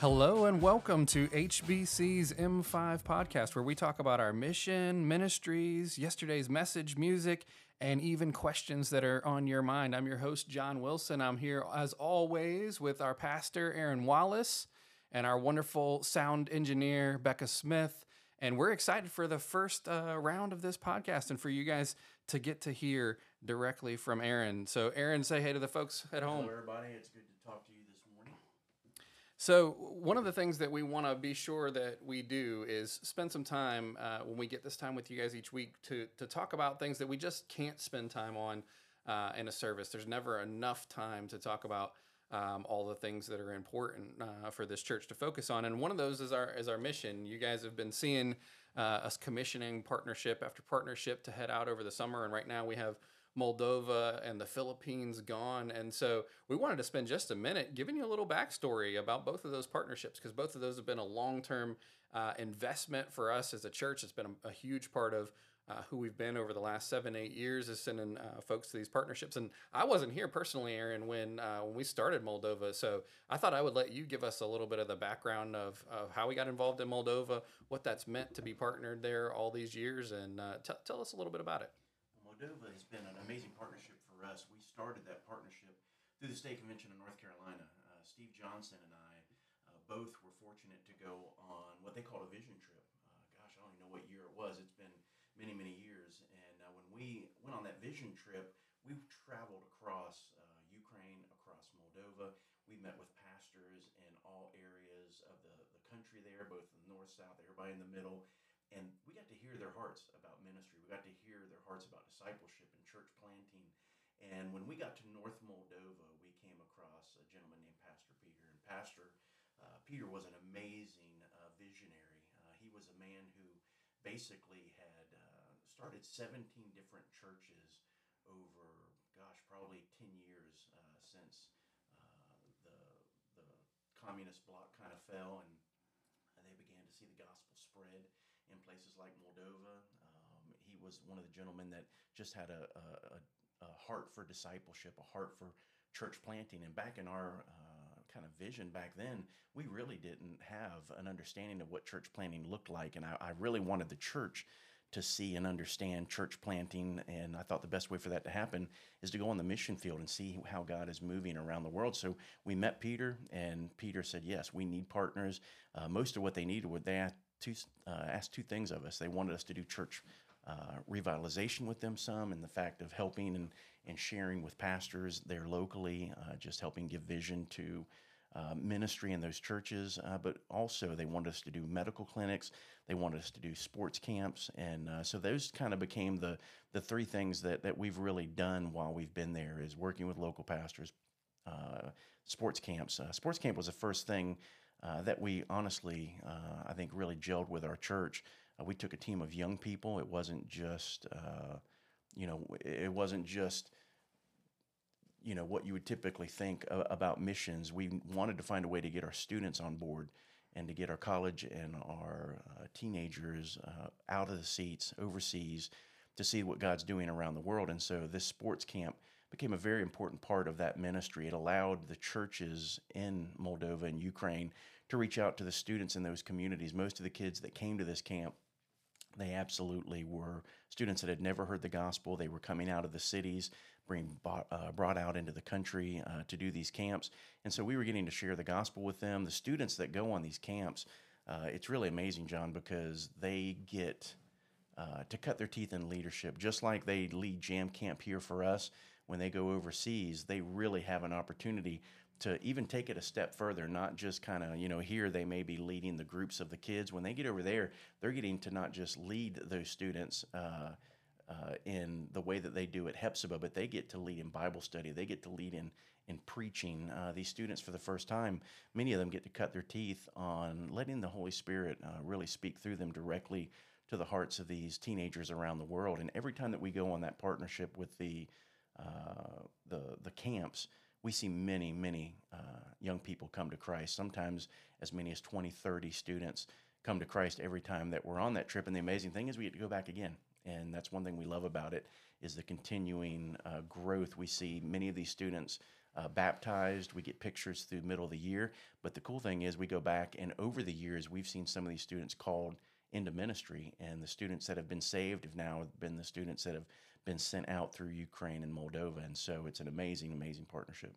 Hello and welcome to HBC's M5 podcast, where we talk about our mission, ministries, yesterday's message, music, and even questions that are on your mind. I'm your host, John Wilson. I'm here, as always, with our pastor, Aaron Wallace, and our wonderful sound engineer, Becca Smith. And we're excited for the first uh, round of this podcast and for you guys to get to hear directly from Aaron. So, Aaron, say hey to the folks at home. Hello, everybody. It's good to talk to you. So, one of the things that we want to be sure that we do is spend some time uh, when we get this time with you guys each week to, to talk about things that we just can't spend time on uh, in a service. There's never enough time to talk about um, all the things that are important uh, for this church to focus on. And one of those is our is our mission. You guys have been seeing uh, us commissioning partnership after partnership to head out over the summer, and right now we have Moldova and the Philippines gone. And so we wanted to spend just a minute giving you a little backstory about both of those partnerships because both of those have been a long term uh, investment for us as a church. It's been a, a huge part of uh, who we've been over the last seven, eight years is sending uh, folks to these partnerships. And I wasn't here personally, Aaron, when uh, when we started Moldova. So I thought I would let you give us a little bit of the background of, of how we got involved in Moldova, what that's meant to be partnered there all these years, and uh, t- tell us a little bit about it. Moldova has been an amazing partnership for us. We started that partnership through the State Convention of North Carolina. Uh, Steve Johnson and I uh, both were fortunate to go on what they call a vision trip. gosh, I don't even know what year it was. It's been many, many years. And uh, when we went on that vision trip, we traveled across uh, Ukraine, across Moldova. We met with pastors in all areas of the, the country there, both the north, south, everybody in the middle. And we got to hear their hearts about ministry. We got to hear their hearts about discipleship and church planting. And when we got to North Moldova, we came across a gentleman named Pastor Peter. And Pastor uh, Peter was an amazing uh, visionary. Uh, he was a man who basically had started 17 different churches over, gosh, probably 10 years uh, since uh, the, the communist bloc kind of fell and they began to see the gospel spread in places like Moldova. Um, he was one of the gentlemen that just had a, a, a, heart for discipleship, a heart for church planting. And back in our uh, kind of vision back then, we really didn't have an understanding of what church planting looked like. And I, I really wanted the church to see and understand church planting. And I thought the best way for that to happen is to go on the mission field and see how God is moving around the world. So we met Peter, and Peter said, Yes, we need partners. Uh, most of what they needed were asked two, uh, asked two things of us. They wanted us to do church uh, revitalization with them some, and the fact of helping and, and sharing with pastors there locally, uh, just helping give vision to uh, ministry in those churches, uh, but also they wanted us to do medical clinics. They wanted us to do sports camps, and so those kind of became the the three things that that we've really done while we've been there is working with local pastors, uh, sports camps. Uh, sports camp was the first thing uh, that we honestly, I think, really gelled with our church. we took a team of young people. It wasn't just, you know, it wasn't just you know what you would typically think uh, about missions. We wanted to find a way to get our students on board and to get our college and our uh, teenagers uh, out of the seats overseas to see what God's doing around the world. And so this sports camp became a very important part of that ministry. It allowed the churches in Moldova and Ukraine to reach out to the students in those communities. Most of the kids that came to this camp they absolutely were students that had never heard the gospel. They were coming out of the cities being bought, uh, brought out into the country uh, to do these camps. And so we were getting to share the gospel with them. The students that go on these camps, uh, it's really amazing, John, because they get uh, to cut their teeth in leadership. Just like they lead Jam Camp here for us, when they go overseas, they really have an opportunity to even take it a step further, not just kind of, you know, here they may be leading the groups of the kids. When they get over there, they're getting to not just lead those students uh, uh, in the way that they do at Hephzibah, but they get to lead in Bible study. They get to lead in in preaching. Uh, these students, for the first time, many of them get to cut their teeth on letting the Holy Spirit uh, really speak through them directly to the hearts of these teenagers around the world. And every time that we go on that partnership with the uh, the the camps, we see many, many uh, young people come to Christ. Sometimes as many as 20, 30 students come to Christ every time that we're on that trip. And the amazing thing is we get to go back again and that's one thing we love about it is the continuing uh, growth we see many of these students uh, baptized. We get pictures through middle of the year. But the cool thing is, we go back and over the years, we've seen some of these students called into ministry, and the students that have been saved have now been the students that have been sent out through Ukraine and Moldova. And so it's an amazing, amazing partnership.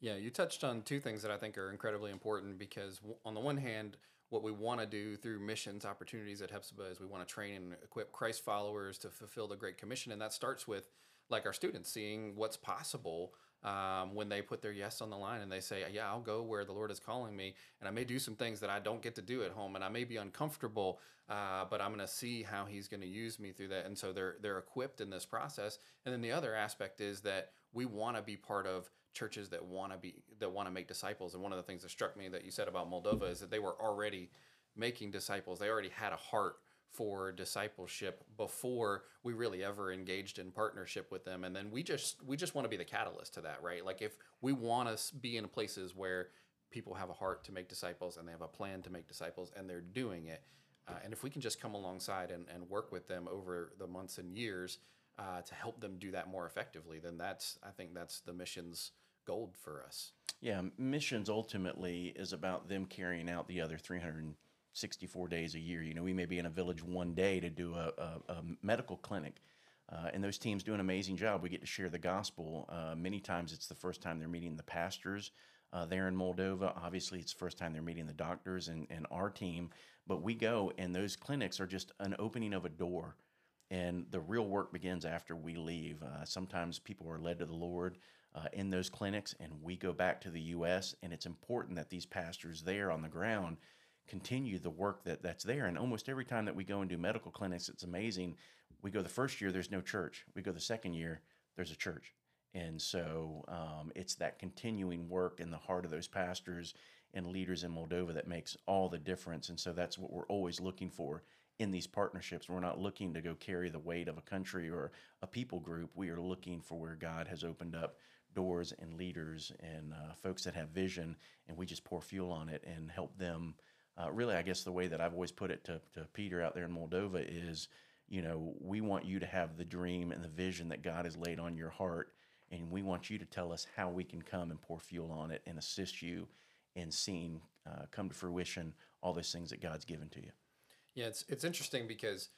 Yeah, you touched on two things that I think are incredibly important because, on the one hand, what we want to do through missions opportunities at Hephzibah is we want to train and equip Christ followers to fulfill the Great Commission. And that starts with, like, our students seeing what's possible um, when they put their yes on the line and they say, Yeah, I'll go where the Lord is calling me. And I may do some things that I don't get to do at home and I may be uncomfortable, uh, but I'm going to see how He's going to use me through that. And so they're, they're equipped in this process. And then the other aspect is that we want to be part of churches that want to be that want to make disciples. And one of the things that struck me that you said about Moldova is that they were already making disciples. They already had a heart for discipleship before we really ever engaged in partnership with them and then we just we just want to be the catalyst to that right like if we want to be in places where people have a heart to make disciples and they have a plan to make disciples and they're doing it uh, and if we can just come alongside and, and work with them over the months and years uh, to help them do that more effectively then that's i think that's the mission's gold for us. Yeah, missions ultimately is about them carrying out the other 364 days a year. You know, we may be in a village one day to do a, a, a medical clinic. Uh, and those teams do an amazing job. We get to share the gospel. Uh, many times it's the first time they're meeting the pastors uh, there in Moldova. Obviously, it's the first time they're meeting the doctors and, and our team. But we go, and those clinics are just an opening of a door. And the real work begins after we leave. Uh, sometimes people are led to the Lord uh, in those clinics, and we go back to the U.S. And it's important that these pastors there on the ground continue the work that that's there. And almost every time that we go and do medical clinics, it's amazing. We go the first year, there's no church. We go the second year, there's a church. And so um, it's that continuing work in the heart of those pastors and leaders in Moldova that makes all the difference. And so that's what we're always looking for in these partnerships. We're not looking to go carry the weight of a country or a people group. We are looking for where God has opened up doors and leaders and uh, folks that have vision, and we just pour fuel on it and help them. Uh, really, I guess the way that I've always put it to, to Peter out there in Moldova is, you know, we want you to have the dream and the vision that God has laid on your heart, and we want you to tell us how we can come and pour fuel on it and assist you in seeing uh, come to fruition all those things that God's given to you. Yeah, it's it's interesting because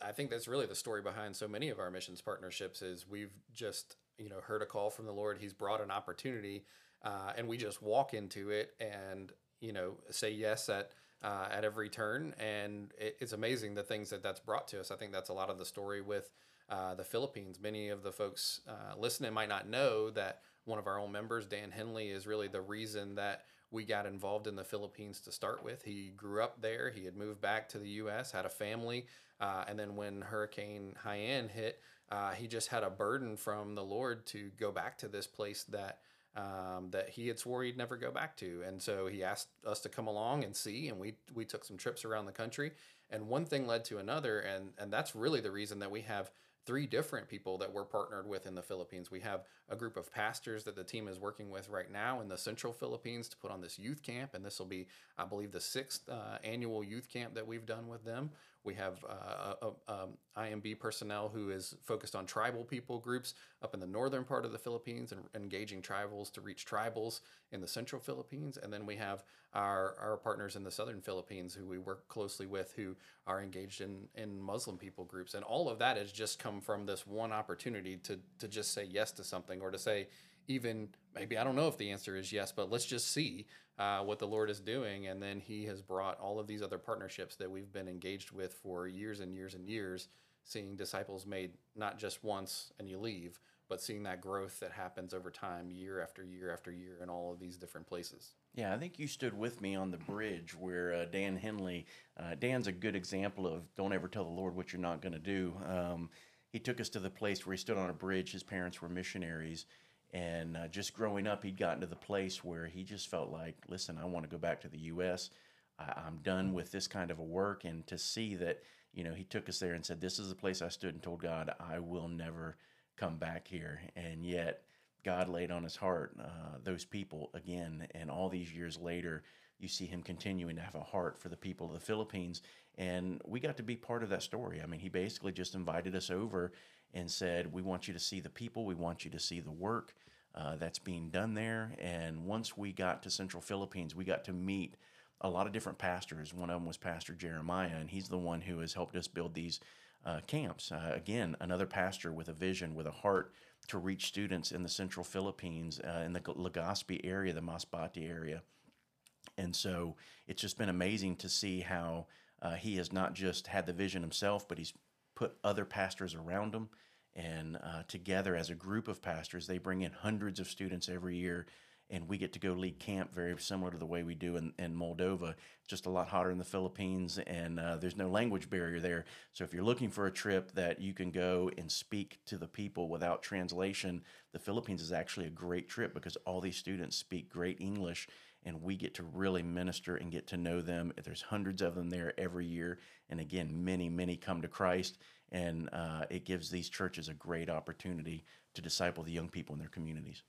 I think that's really the story behind so many of our missions partnerships is we've just you know heard a call from the Lord. He's brought an opportunity, uh, and we just walk into it and you know say yes at uh, at every turn. And it, it's amazing the things that that's brought to us. I think that's a lot of the story with uh, the Philippines. Many of the folks uh, listening might not know that one of our own members, Dan Henley, is really the reason that we got involved in the Philippines to start with. He grew up there. He had moved back to the U.S., had a family, uh, and then when Hurricane Haiyan hit, uh, he just had a burden from the Lord to go back to this place that um, that he had swore he'd never go back to, and so he asked us to come along and see, and we we took some trips around the country, and one thing led to another, and and that's really the reason that we have three different people that we're partnered with in the Philippines. We have a group of pastors that the team is working with right now in the central Philippines to put on this youth camp. And this will be, I believe, the sixth uh, annual youth camp that we've done with them. We have uh, um, IMB personnel who is focused on tribal people groups up in the northern part of the Philippines and engaging tribals to reach tribals in the central Philippines. And then we have our, our partners in the southern Philippines who we work closely with who are engaged in, in Muslim people groups. And all of that has just come from this one opportunity to, to just say yes to something or to say, even maybe I don't know if the answer is yes, but let's just see uh, what the Lord is doing. And then He has brought all of these other partnerships that we've been engaged with for years and years and years, seeing disciples made not just once and you leave, but seeing that growth that happens over time, year after year after year, in all of these different places. Yeah, I think you stood with me on the bridge where uh, Dan Henley, uh, Dan's a good example of don't ever tell the Lord what you're not going to do. Um, he took us to the place where he stood on a bridge. His parents were missionaries and uh, just growing up, he'd gotten to the place where he just felt like, listen, I want to go back to the U.S. I, am done with this kind of a work. And to see that, you know, he took us there and said, this is the place I stood and told God, I will never come back here. And yet, God laid on his heart uh, those people again. And all these years later, you see him continuing to have a heart for the people of the Philippines. And we got to be part of that story. I mean, he basically just invited us over and said, We want you to see the people, we want you to see the work. uh, that's being done there. And once we got to Central Philippines, we got to meet a lot of different pastors. One of them was Pastor Jeremiah, and he's the one who has helped us build these uh, camps. Uh, again, another pastor with a vision, with a heart to reach students in the Central Philippines, uh, in the Legazpi area, the Masbate area. And so it's just been amazing to see how uh, he has not just had the vision himself, but he's put other pastors around them. And uh, together, as a group of pastors, they bring in hundreds of students every year. And we get to go lead camp very similar to the way we do in, in Moldova, just a lot hotter in the Philippines, and uh, there's no language barrier there. So, if you're looking for a trip that you can go and speak to the people without translation, the Philippines is actually a great trip because all these students speak great English and we get to really minister and get to know them. There's hundreds of them there every year, and again, many, many come to Christ, and uh, it gives these churches a great opportunity to disciple the young people in their communities.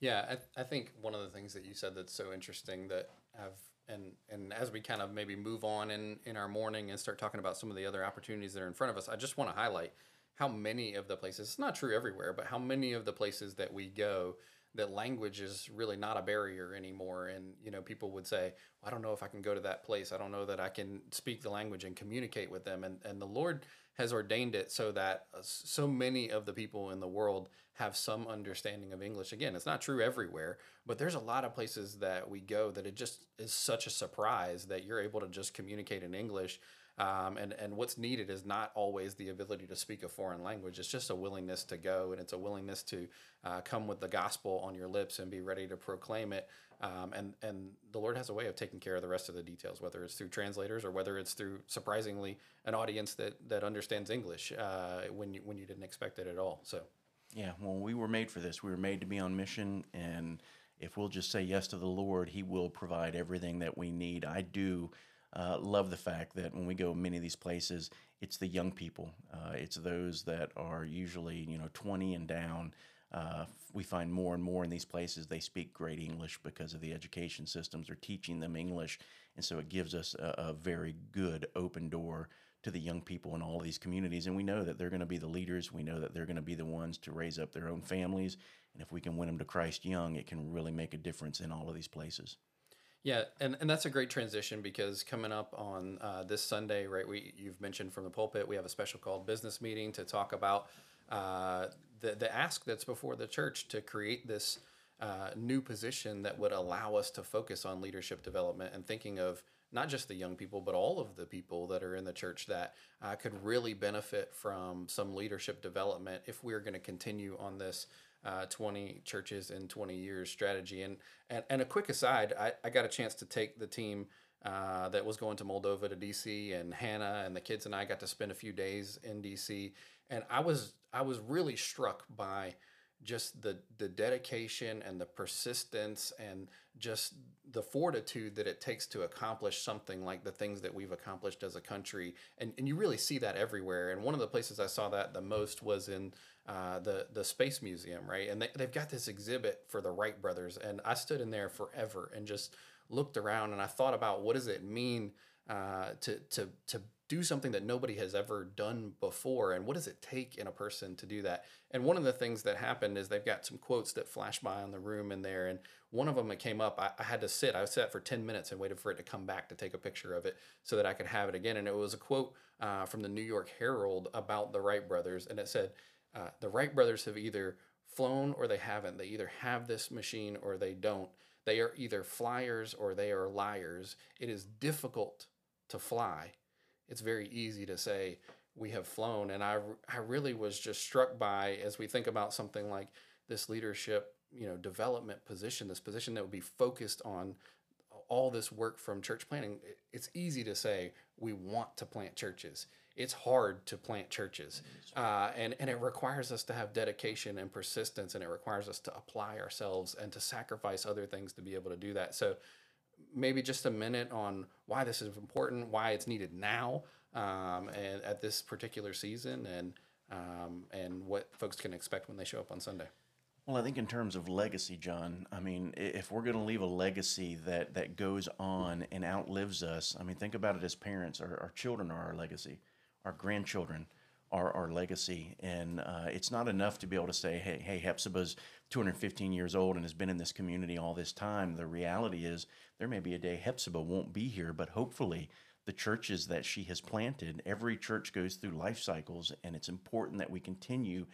Yeah, I, th- I think one of the things that you said that's so interesting that have and and as we kind of maybe move on in in our morning and start talking about some of the other opportunities that are in front of us, I just want to highlight how many of the places. It's not true everywhere, but how many of the places that we go that language is really not a barrier anymore. And you know people would say well, i don't know if i can go to that place. I don't know that i can speak the language and communicate with them. And and the lord has ordained it so that uh, so many of the people in the world have some understanding of english. Again it's not true everywhere but there's a lot of places that we go that it just is such a surprise that you're able to just communicate in english um, and, and what's needed is not always the ability to speak a foreign language. It's just a willingness to go, and it's a willingness to uh, come with the gospel on your lips and be ready to proclaim it. Um, and and the Lord has a way of taking care of the rest of the details, whether it's through translators or whether it's through surprisingly an audience that that understands English uh, when you when you didn't expect it at all. So, yeah, well, we were made for this. We were made to be on mission, and if we'll just say yes to the Lord, He will provide everything that we need. I do uh, love the fact that when we go many of these places, it's the young people. Uh, it's those that are usually you know 20 and down. Uh, we find more and more in these places they speak great English because of the education systems. They're teaching them English, and so it gives us a, a very good open door to the young people in all these communities. And we know that they're going to be the leaders. We know that they're going to be the ones to raise up their own families. And if we can win them to Christ young, it can really make a difference in all of these places. Yeah, and, and that's a great transition because coming up on uh, this Sunday, right? We you've mentioned from the pulpit, we have a special called business meeting to talk about uh, the the ask that's before the church to create this uh, new position that would allow us to focus on leadership development and thinking of not just the young people, but all of the people that are in the church that uh, could really benefit from some leadership development if we're going to continue on this uh, 20 churches in 20 years strategy. And, and, and a quick aside, I, I got a chance to take the team uh, that was going to Moldova to DC, and Hannah and the kids and I got to spend a few days in DC. And I was I was really struck by just the the dedication and the persistence and just the fortitude that it takes to accomplish something like the things that we've accomplished as a country. And, and you really see that everywhere. And one of the places i saw that the most was in uh, the the space museum right? And they, they've got this exhibit for the wright brothers. And i stood in there forever and just looked around and i thought about what does it mean uh, to to to do something that nobody has ever done before and what does it take in a person to do that? And one of the things that happened is they've got some quotes that flash by on the room in there and one of them that came up I, I, had to sit i sat for 10 minutes and waited for it to come back to take a picture of it so that i could have it again. And it was a quote uh, from the new york herald about the wright brothers and it said uh, the wright brothers have either flown or they haven't. They either have this machine or they don't. They are either flyers or they are liars. It is difficult to fly it's very easy to say we have flown. And I, I really was just struck by as we think about something like this leadership, you know, development position, this position that would be focused on all this work from church planting. It's easy to say we want to plant churches. It's hard to plant churches, uh, and and it requires us to have dedication and persistence, and it requires us to apply ourselves and to sacrifice other things to be able to do that. So maybe just a minute on why this is important, why it's needed now, um, and at this particular season, and um, and what folks can expect when they show up on Sunday. Well, I think in terms of legacy, John, I mean, if we're going to leave a legacy that, that goes on and outlives us, I mean, think about it as parents. Our, our children are our legacy, our grandchildren are our legacy. And uh, it's not enough to be able to say, hey, hey, Hephzibah's 215 years old and has been in this community all this time. The reality is there may be a day Hephzibah won't be here, but hopefully the churches that she has planted, every church goes through life cycles, and it's important that we continue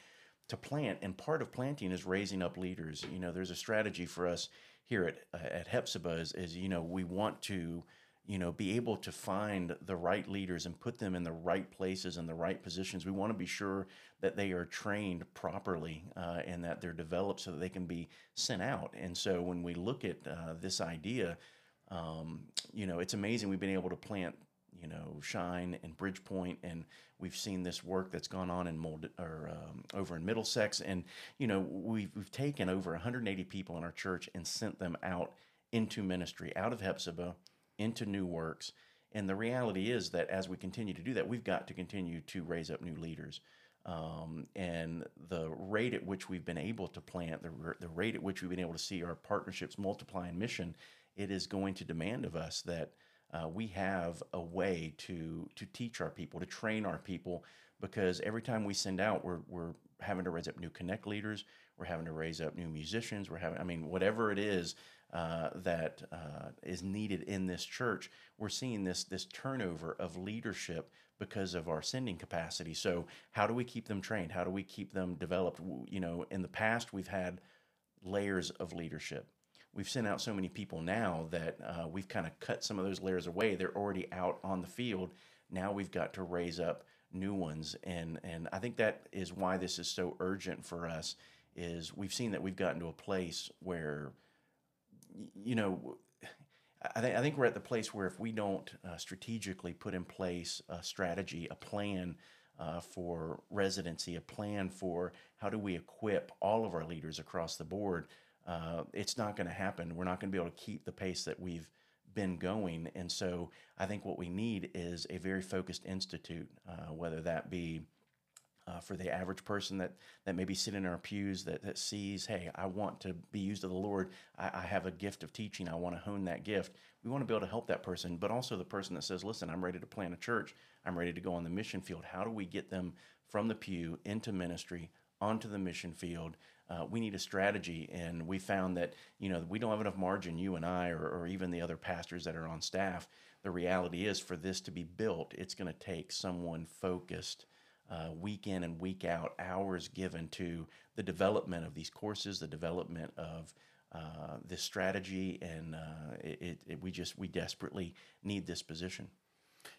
to plant. And part of planting is raising up leaders. You know, there's a strategy for us here at, uh, at Hephzibah is, is, you know, we want to you know, be able to find the right leaders and put them in the right places and the right positions. We want to be sure that they are trained properly uh, and that they're developed so that they can be sent out. And so when we look at uh, this idea, um, you know, it's amazing we've been able to plant, you know, Shine and Bridgepoint, and we've seen this work that's gone on in Mold or um, over in Middlesex, and you know, we've we've taken over 180 people in our church and sent them out into ministry out of Hephzibah into new works. And the reality is that as we continue to do that, we've got to continue to raise up new leaders. Um, and the rate at which we've been able to plant, the, the rate at which we've been able to see our partnerships multiply in mission, it is going to demand of us that uh, we have a way to to teach our people, to train our people, because every time we send out, we're we're having to raise up new connect leaders, we're having to raise up new musicians, we're having, I mean, whatever it is uh, that uh, is needed in this church, we're seeing this this turnover of leadership because of our sending capacity. So how do we keep them trained? How do we keep them developed? You know, in the past we've had layers of leadership. We've sent out so many people now that uh, we've kind of cut some of those layers away. They're already out on the field. Now we've got to raise up new ones, and and I think that is why this is so urgent for us. Is we've seen that we've gotten to a place where you know, I, th- I, think we're at the place where if we don't uh, strategically put in place a strategy, a plan uh, for residency, a plan for how do we equip all of our leaders across the board, uh, it's not going to happen. We're not going to be able to keep the pace that we've been going. And so I think what we need is a very focused institute, uh, whether that be uh, for the average person that that maybe sitting in our pews that, that sees, hey, I want to be used of the Lord. I, I have a gift of teaching. I want to hone that gift. We want to be able to help that person, but also the person that says, listen, I'm ready to plant a church. I'm ready to go on the mission field. How do we get them from the pew into ministry, onto the mission field? Uh, we need a strategy, and we found that you know we don't have enough margin. You and I, or, or even the other pastors that are on staff. The reality is, for this to be built, it's going to take someone focused uh, week in and week out, hours given to the development of these courses, the development of uh, this strategy, and uh, it, it, we just we desperately need this position.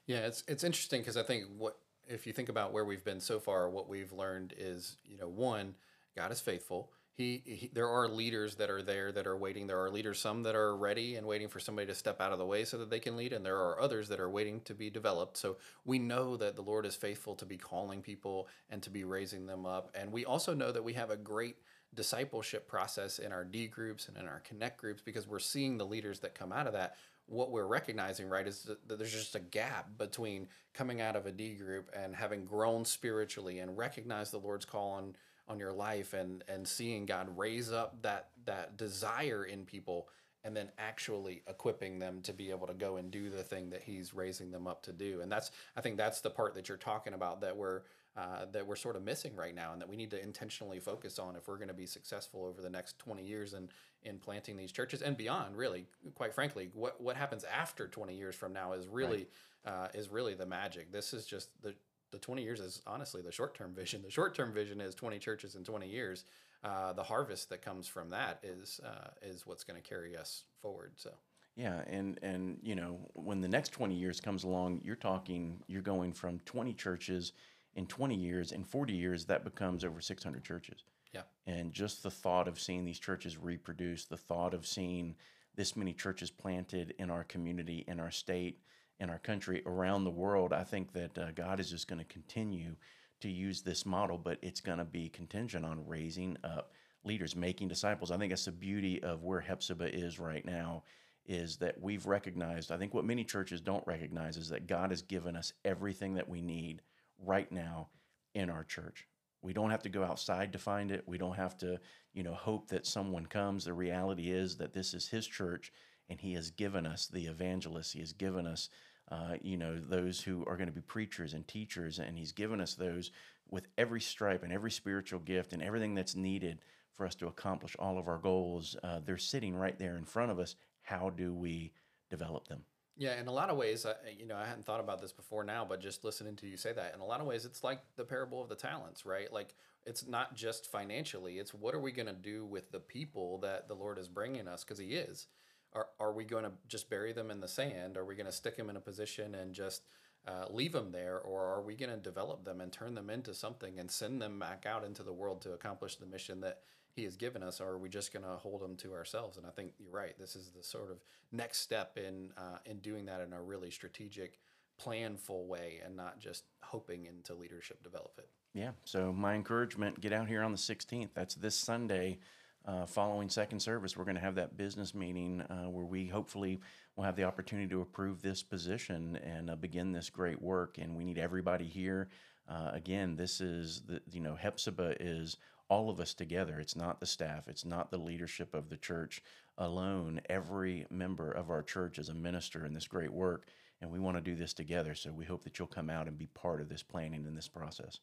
Yeah, it's it's interesting because I think what if you think about where we've been so far, what we've learned is you know one, God is faithful. He, he, there are leaders that are there that are waiting. There are leaders some that are ready and waiting for somebody to step out of the way so that they can lead and there are others that are waiting to be developed. So we know that the lord is faithful to be calling people and to be raising them up. And we also know that we have a great discipleship process in our d groups and in our connect groups because we're seeing the leaders that come out of that. What we're recognizing right is that there's just a gap between coming out of a d group and having grown spiritually and recognize the lord's call on on your life and and seeing God raise up that that desire in people and then actually equipping them to be able to go and do the thing that he's raising them up to do. And that's i think that's the part that you're talking about that we're uh, that we're sort of missing right now and that we need to intentionally focus on if we're going to be successful over the next 20 years in in planting these churches and beyond really. Quite frankly what what happens after 20 years from now is really right. uh, is really the magic. This is just the the 20 years is honestly the short term vision. The short term vision is 20 churches in 20 years. Uh, the harvest that comes from that is uh, is what's going to carry us forward. So. Yeah, and and you know when the next 20 years comes along, you're talking you're going from 20 churches in 20 years, in 40 years that becomes over 600 churches. Yeah. And just the thought of seeing these churches reproduce, the thought of seeing this many churches planted in our community, in our state, in our country, around the world, I think that uh, God is just going to continue to use this model, but it's going to be contingent on raising up leaders, making disciples. I think that's the beauty of where Hephzibah is right now is that we've recognized, I think what many churches don't recognize is that God has given us everything that we need right now in our church. We don't have to go outside to find it. We don't have to, you know, hope that someone comes. The reality is that this is his church and he has given us the evangelists. He has given us uh, you know, those who are going to be preachers and teachers, and He's given us those with every stripe and every spiritual gift and everything that's needed for us to accomplish all of our goals. Uh, they're sitting right there in front of us. How do we develop them? Yeah, in a lot of ways, I, you know, I hadn't thought about this before now, but just listening to you say that, in a lot of ways, it's like the parable of the talents, right? Like it's not just financially; it's what are we going to do with the people that the Lord is bringing us? Because He is. Are are we going to just bury them in the sand? Are we going to stick them in a position and just uh, leave them there, or are we going to develop them and turn them into something and send them back out into the world to accomplish the mission that he has given us, or are we just going to hold them to ourselves? And I think you're right. This is the sort of next step in uh, in doing that in a really strategic, planful way, and not just hoping into leadership develop it. Yeah. So my encouragement: get out here on the 16th. That's this Sunday. Uh, following second service, we're going to have that business meeting uh, where we hopefully will have the opportunity to approve this position and uh, begin this great work. And we need everybody here. Uh, again, this is the you know Hephzibah is all of us together. It's not the staff, it's not the leadership of the church alone. Every member of our church is a minister in this great work, and we want to do this together. So we hope that you'll come out and be part of this planning and this process.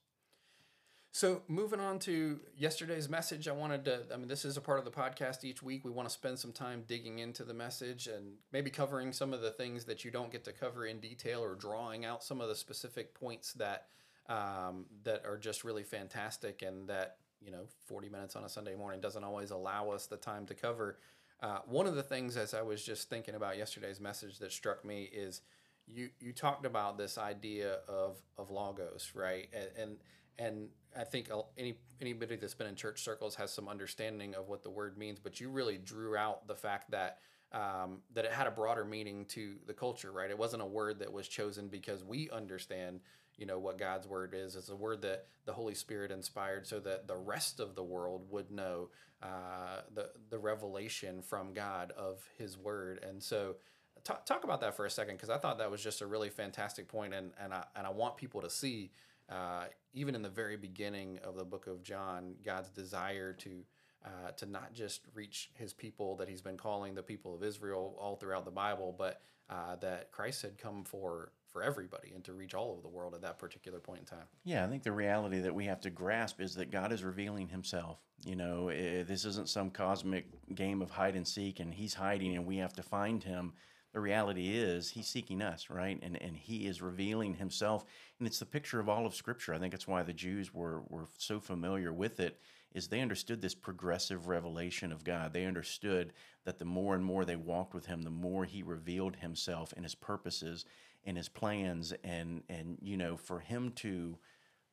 So, moving on to yesterday's message, I wanted to. I mean, this is a part of the podcast each week. We want to spend some time digging into the message and maybe covering some of the things that you don't get to cover in detail or drawing out some of the specific points that um, that are just really fantastic and that you know 40 minutes on a sunday morning doesn't always allow us the time to cover uh, one of the things as i was just thinking about yesterday's message that struck me is you you talked about this idea of of logos right and and, and I think any anybody that's been in church circles has some understanding of what the word means, but you really drew out the fact that um, that it had a broader meaning to the culture, right? It wasn't a word that was chosen because we understand you know what God's word is. It's a word that the Holy Spirit inspired so that the rest of the world would know uh, the the revelation from God of His word. And so, talk, talk about that for a second because I thought that was just a really fantastic point, and and I and I want people to see. Uh, even in the very beginning of the book of John, God's desire to uh, to not just reach His people that He's been calling the people of Israel all throughout the Bible, but uh, that Christ had come for for everybody and to reach all over the world at that particular point in time. Yeah, I think the reality that we have to grasp is that God is revealing himself. You know, it, this isn't some cosmic game of hide and seek and he's hiding and we have to find him. The reality is he's seeking us, right? And and he is revealing himself and it's the picture of all of scripture. I think it's why the Jews were were so familiar with it is they understood this progressive revelation of God. They understood that the more and more they walked with him, the more he revealed himself and his purposes and his plans and and you know for him to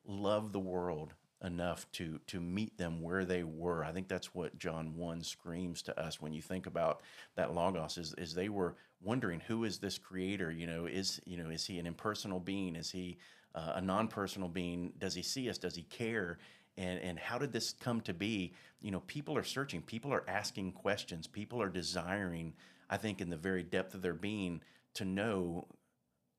love the world enough to to meet them where they were. I think that's what John 1 screams to us when you think about that logos is is they were wondering who is this creator, you know, is you know is he an impersonal being? Is he uh, a non-personal being? Does he see us? Does he care? And and how did this come to be? You know, people are searching, people are asking questions, people are desiring, I think in the very depth of their being to know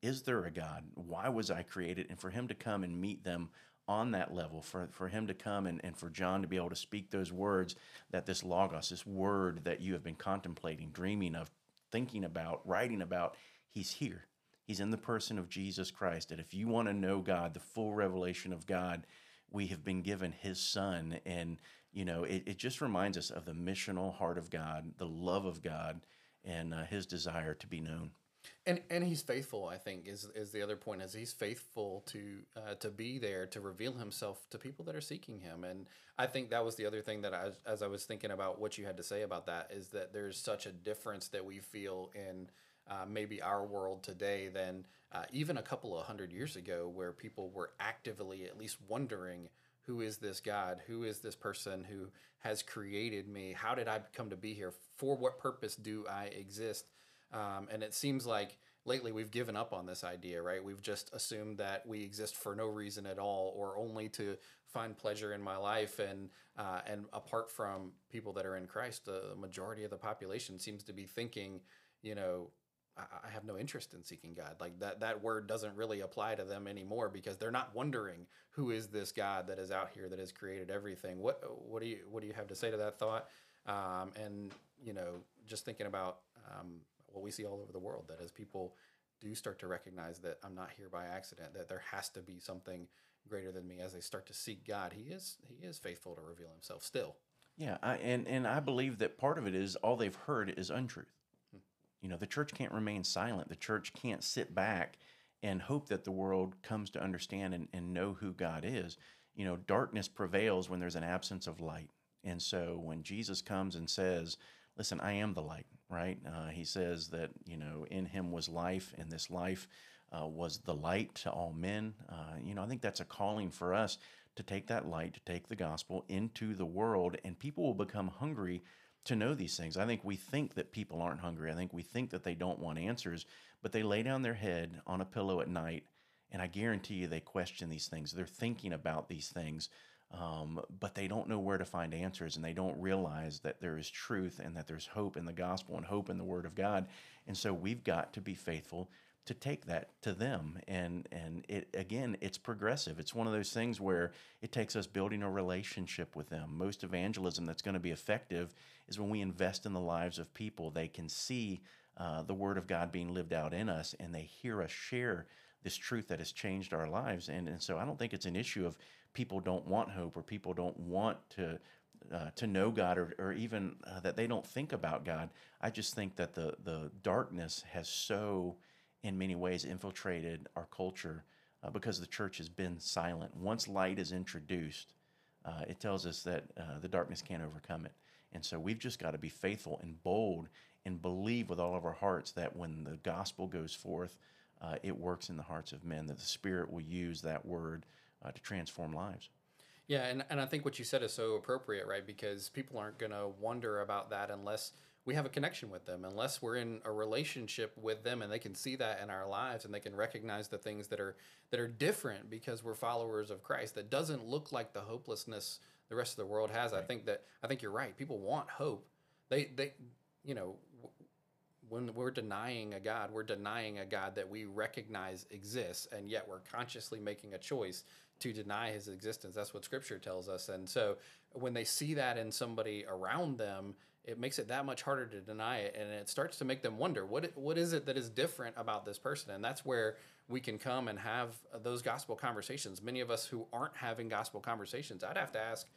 is there a God? Why was I created? And for him to come and meet them on that level, for, for him to come and, and for John to be able to speak those words that this Logos, this word that you have been contemplating, dreaming of, thinking about, writing about, he's here. He's in the person of Jesus Christ. And if you want to know God, the full revelation of God, we have been given his son. And, you know, it, it just reminds us of the missional heart of God, the love of God, and uh, his desire to be known. And and he's faithful. I think is is the other point is he's faithful to uh, to be there to reveal himself to people that are seeking him. And I think that was the other thing that I as I was thinking about what you had to say about that is that there's such a difference that we feel in uh, maybe our world today than uh, even a couple of hundred years ago, where people were actively at least wondering who is this God? Who is this person who has created me? How did I come to be here? For what purpose do I exist? Um, and it seems like lately we've given up on this idea, right? We've just assumed that we exist for no reason at all, or only to find pleasure in my life. And uh, and apart from people that are in Christ, the majority of the population seems to be thinking, you know, I have no interest in seeking God. Like that that word doesn't really apply to them anymore because they're not wondering who is this God that is out here that has created everything. What what do you what do you have to say to that thought? Um, and you know, just thinking about um, what we see all over the world that as people do start to recognize that I'm not here by accident, that there has to be something greater than me as they start to seek God. He is he is faithful to reveal himself still. Yeah, I, and and I believe that part of it is all they've heard is untruth. Hmm. You know, the church can't remain silent. The church can't sit back and hope that the world comes to understand and, and know who God is. You know, darkness prevails when there's an absence of light. And so when Jesus comes and says, Listen, I am the light, right? Uh, he says that, you know, in him was life, and this life uh, was the light to all men. Uh, you know, I think that's a calling for us to take that light, to take the gospel into the world, and people will become hungry to know these things. I think we think that people aren't hungry. I think we think that they don't want answers, but they lay down their head on a pillow at night, and I guarantee you they question these things. They're thinking about these things, um, but they don't know where to find answers, and they don't realize that there is truth and that there's hope in the gospel and hope in the Word of God. And so we've got to be faithful to take that to them. And and it again it's progressive. It's one of those things where it takes us building a relationship with them. Most evangelism that's going to be effective is when we invest in the lives of people. They can see uh, the word of god being lived out in us and they hear us share this truth that has changed our lives. And, and so i don't think it's an issue of people don't want hope or people don't want to uh, to know God or, or even uh, that they don't think about God. I just think that the the darkness has so in many ways infiltrated our culture uh, because the church has been silent. Once light is introduced, uh, it tells us that uh, the darkness can't overcome it. And so we've just got to be faithful and bold and believe with all of our hearts that when the gospel goes forth, uh, it works in the hearts of men, that the Spirit will use that word uh, to transform lives. Yeah, and, and I think what you said is so appropriate, right? Because people aren't going to wonder about that unless we have a connection with them unless we're in a relationship with them and they can see that in our lives and they can recognize the things that are that are different because we're followers of Christ that doesn't look like the hopelessness the rest of the world has right. I think that I think you're right people want hope they they you know when we're denying a God we're denying a God that we recognize exists and yet we're consciously making a choice to deny his existence. That's what scripture tells us. And so when they see that in somebody around them it makes it that much harder to deny it. And it starts to make them wonder what what is it that is different about this person? And that's where we can come and have those gospel conversations. Many of us who aren't having gospel conversations i'd have to ask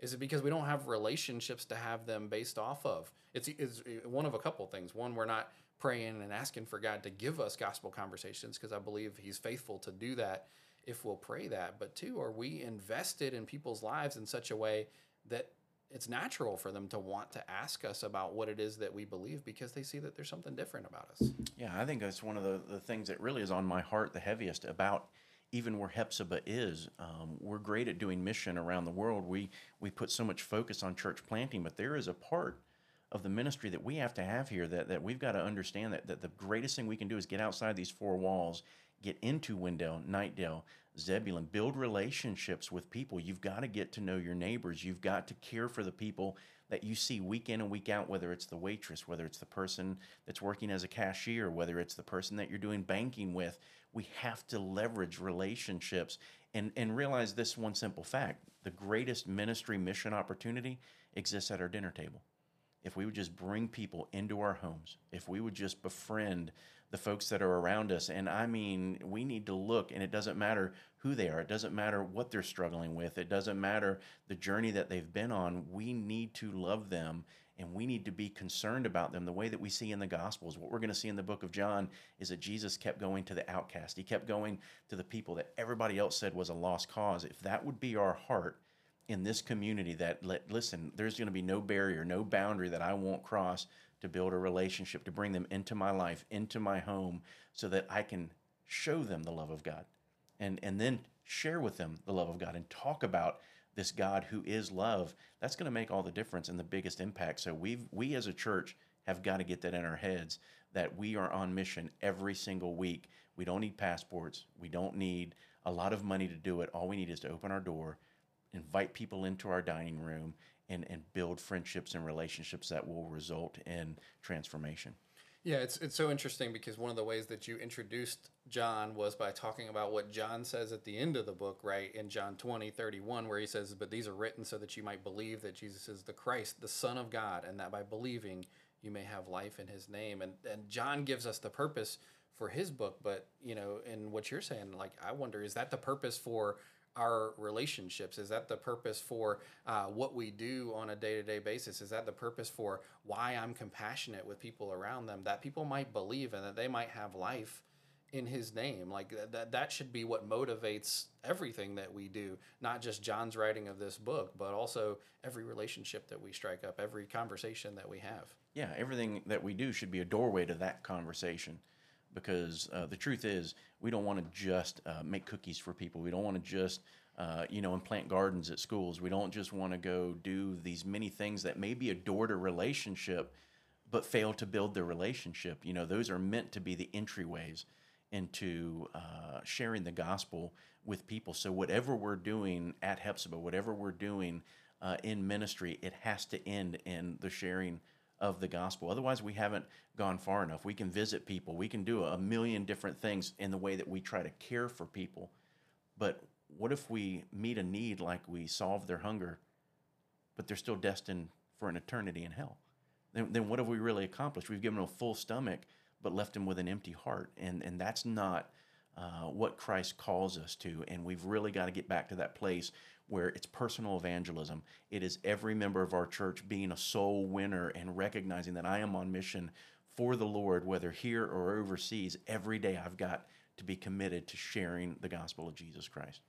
is it because we don't have relationships to have them based off of? It's, it's one of a couple things. One we're not praying and asking for god to give us gospel conversations because i believe he's faithful to do that if we'll pray that but two are we invested in people's lives in such a way that it's natural for them to want to ask us about what it is that we believe because they see that there's something different about us. Yeah, I think that's one of the, the things that really is on my heart the heaviest about even where Hephzibah is. Um, we're great at doing mission around the world. We we put so much focus on church planting, but there is a part of the ministry that we have to have here that, that we've got to understand that, that the greatest thing we can do is get outside these four walls, get into Wendell, Knightdale, Zebulon, build relationships with people. You've got to get to know your neighbors. You've got to care for the people that you see week in and week out, whether it's the waitress, whether it's the person that's working as a cashier, whether it's the person that you're doing banking with. We have to leverage relationships and, and realize this one simple fact the greatest ministry mission opportunity exists at our dinner table. If we would just bring people into our homes, if we would just befriend the folks that are around us. And I mean, we need to look, and it doesn't matter who they are, it doesn't matter what they're struggling with, it doesn't matter the journey that they've been on. We need to love them and we need to be concerned about them the way that we see in the Gospels. What we're going to see in the book of John is that Jesus kept going to the outcast, he kept going to the people that everybody else said was a lost cause. If that would be our heart, in this community that let, listen there's going to be no barrier no boundary that i won't cross to build a relationship, to bring them into my life, into my home, so that I can show them the love of God and, and then share with them the love of God and talk about this God who is love. That's going to make all the difference and the biggest impact. So we we as a church have got to get that in our heads that we are on mission every single week. We don't need passports. We don't need a lot of money to do it. All we need is to open our door, invite people into our dining room, and, and build friendships and relationships that will result in transformation. Yeah, it's it's so interesting because one of the ways that you introduced John was by talking about what John says at the end of the book, right? In John 20, 31, where he says, But these are written so that you might believe that Jesus is the Christ, the Son of God, and that by believing you may have life in his name. And and John gives us the purpose for his book. But you know, and what you're saying, like I wonder, is that the purpose for our relationships? Is that the purpose for uh, what we do on a day to day basis? Is that the purpose for why I'm compassionate with people around them? That people might believe and that they might have life in his name like that that should be what motivates everything that we do not just john's writing of this book but also every relationship that we strike up every conversation that we have yeah everything that we do should be a doorway to that conversation because uh, the truth is we don't want to just uh, make cookies for people. We don't want to just uh, you know and plant gardens at schools. We don't just want to go do these many things that may be a door to relationship but fail to build the relationship. You know those are meant to be the entryways into uh, sharing the gospel with people. So, whatever we're doing at Hephzibah, whatever we're doing uh, in ministry, it has to end in the sharing of the gospel. Otherwise, we haven't gone far enough. We can visit people, we can do a million different things in the way that we try to care for people. But what if we meet a need like we solve their hunger, but they're still destined for an eternity in hell? Then, then what have we really accomplished? We've given them a full stomach but left them with an empty heart. And, and that's not uh, what Christ calls us to. And we've really got to get back to that place where it's personal evangelism. It is every member of our church being a soul winner and recognizing that I am on mission for the Lord, whether here or overseas. Every day I've got to be committed to sharing the gospel of Jesus Christ.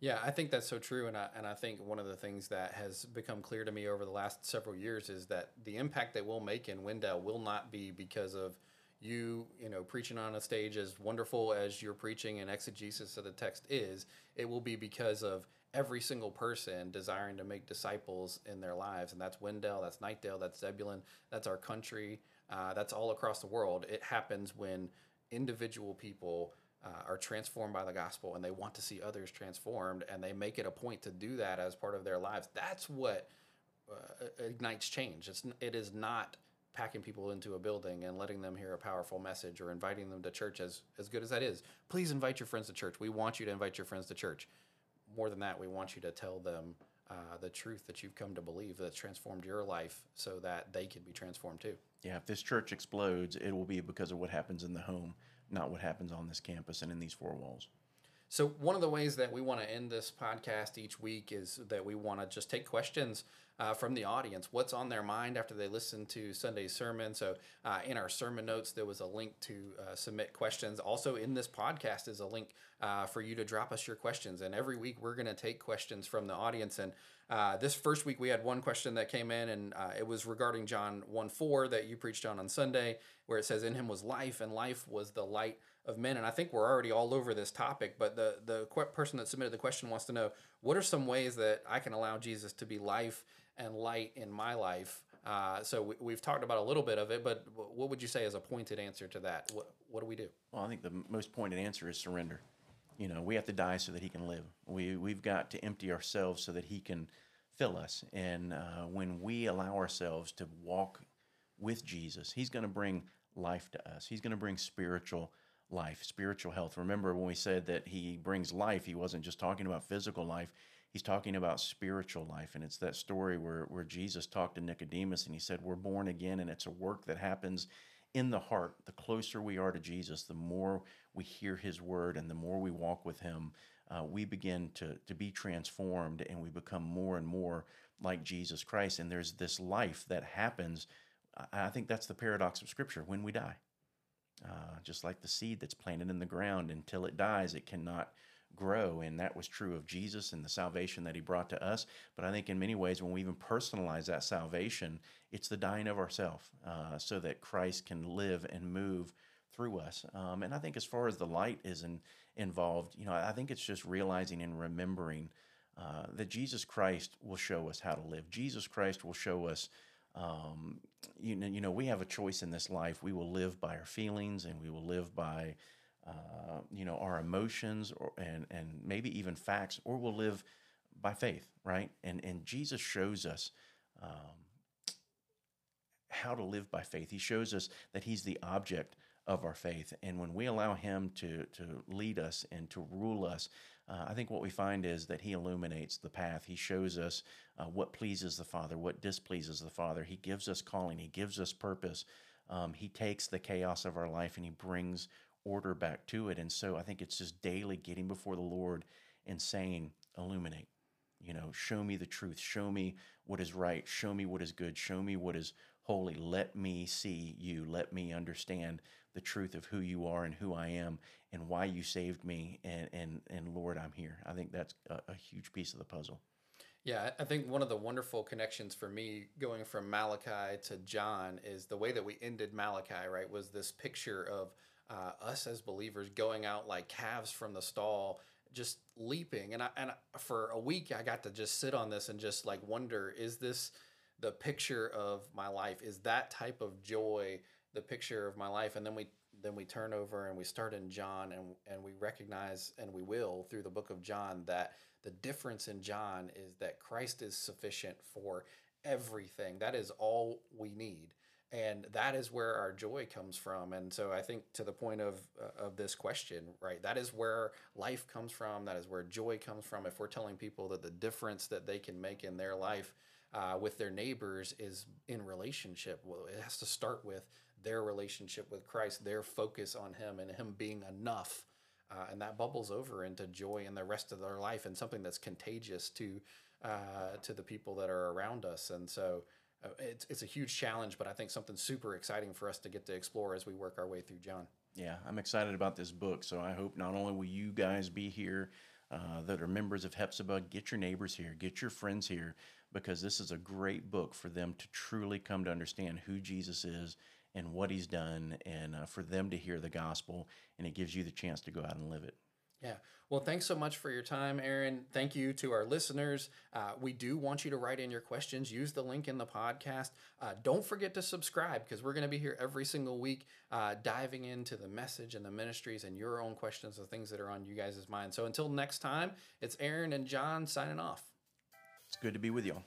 Yeah, I think that's so true, and I and I think one of the things that has become clear to me over the last several years is that the impact that we'll make in Wendell will not be because of you you know preaching on a stage as wonderful as your preaching and exegesis of the text is it will be because of every single person desiring to make disciples in their lives and that's wendell that's Knightdale, that's zebulon that's our country uh, that's all across the world. It happens when individual people uh, are transformed by the gospel and they want to see others transformed and they make it a point to do that as part of their lives. That's what uh, ignites change. It's it is not packing people into a building and letting them hear a powerful message or inviting them to church as as good as that is. Please invite your friends to church. We want you to invite your friends to church more than that we want you to tell them uh, the truth that you've come to believe that's transformed your life so that they can be transformed too. Yeah if this church explodes it will be because of what happens in the home not what happens on this campus and in these four walls so, one of the ways that we want to end this podcast each week is that we want to just take questions uh, from the audience. What's on their mind after they listen to Sunday's sermon? So, uh, in our sermon notes, there was a link to uh, submit questions. Also, in this podcast is a link uh, for you to drop us your questions. And every week, we're going to take questions from the audience. And uh, this first week, we had one question that came in, and uh, it was regarding John 1 4 that you preached on on Sunday, where it says, In him was life, and life was the light of men. And I think we're already all over this topic, but the the person that submitted the question wants to know what are some ways that I can allow Jesus to be life and light in my life. Uh, so we, have talked about a little bit of it, but what would you say is a pointed answer to that? What what do we do? Well, I think the most pointed answer is surrender. You know, we have to die so that He can live. We we've got to empty ourselves so that He can fill us. And uh, when we allow ourselves to walk with Jesus, He's going to bring life to us. He's going to bring spiritual life, spiritual health. Remember when we said that he brings life, he wasn't just talking about physical life, he's talking about spiritual life. And it's that story where, where Jesus talked to Nicodemus and he said, We're born again, and it's a work that happens in the heart. The closer we are to Jesus, the more we hear his word and the more we walk with him, uh, we begin to, to be transformed and we become more and more like Jesus Christ. And there's this life that happens. I think that's the paradox of Scripture when we die. Uh, just like the seed that's planted in the ground until it dies, it cannot grow. And that was true of Jesus and the salvation that he brought to us. But I think in many ways, when we even personalize that salvation, it's the dying of ourself uh, so that Christ can live and move through us. Um, and I think as far as the light is in, involved, you know, I think it's just realizing and remembering uh, that Jesus Christ will show us how to live. Jesus Christ will show us um, you know, you know, we have a choice in this life. We will live by our feelings, and we will live by, uh, you know, our emotions, or and and maybe even facts, or we'll live by faith, right? And and Jesus shows us um, how to live by faith. He shows us that He's the object of our faith, and when we allow Him to to lead us and to rule us, uh, I think what we find is that He illuminates the path. He shows us uh, what pleases the Father, what displeases the Father. He gives us calling, He gives us purpose. Um, he takes the chaos of our life and He brings order back to it. And so I think it's just daily getting before the Lord and saying, illuminate, you know, show me the truth, show me what is right, show me what is good, show me what is holy. Let me see you, let me understand the truth of who you are and who I am and why you saved me. And, and, and Lord, I'm here. I think that's a, a huge piece of the puzzle. Yeah, I think one of the wonderful connections for me going from Malachi to John is the way that we ended Malachi, right? Was this picture of uh, us as believers going out like calves from the stall, just leaping. And I, and for a week, I got to just sit on this and just like wonder: Is this the picture of my life? Is that type of joy the picture of my life? And then we then we turn over and we start in John, and and we recognize, and we will through the book of John that the difference in John is that Christ is sufficient for everything. That is all we need. And that is where our joy comes from. And so I think to the point of uh, of this question, right? That is where life comes from. That is where joy comes from. If we're telling people that the difference that they can make in their life uh, with their neighbors is in relationship, well, it has to start with their relationship with Christ, their focus on Him, and Him being enough uh, and that bubbles over into joy in the rest of their life and something that's contagious to uh, to the people that are around us. And so uh, it's it's a huge challenge, but I think something super exciting for us to get to explore as we work our way through John. Yeah, I'm excited about this book. So I hope not only will you guys be here uh, that are members of Hephzibah, get your neighbors here, get your friends here, because this is a great book for them to truly come to understand who Jesus is and what he's done and uh, for them to hear the gospel and it gives you the chance to go out and live it yeah. Well, thanks so much for your time, Aaron. Thank you to our listeners. Uh, we do want you to write in your questions. Use the link in the podcast. Uh, don't forget to subscribe because we're going to be here every single week uh, diving into the message and the ministries and your own questions, the things that are on you guys' mind. So until next time, it's Aaron and John signing off. It's good to be with y'all.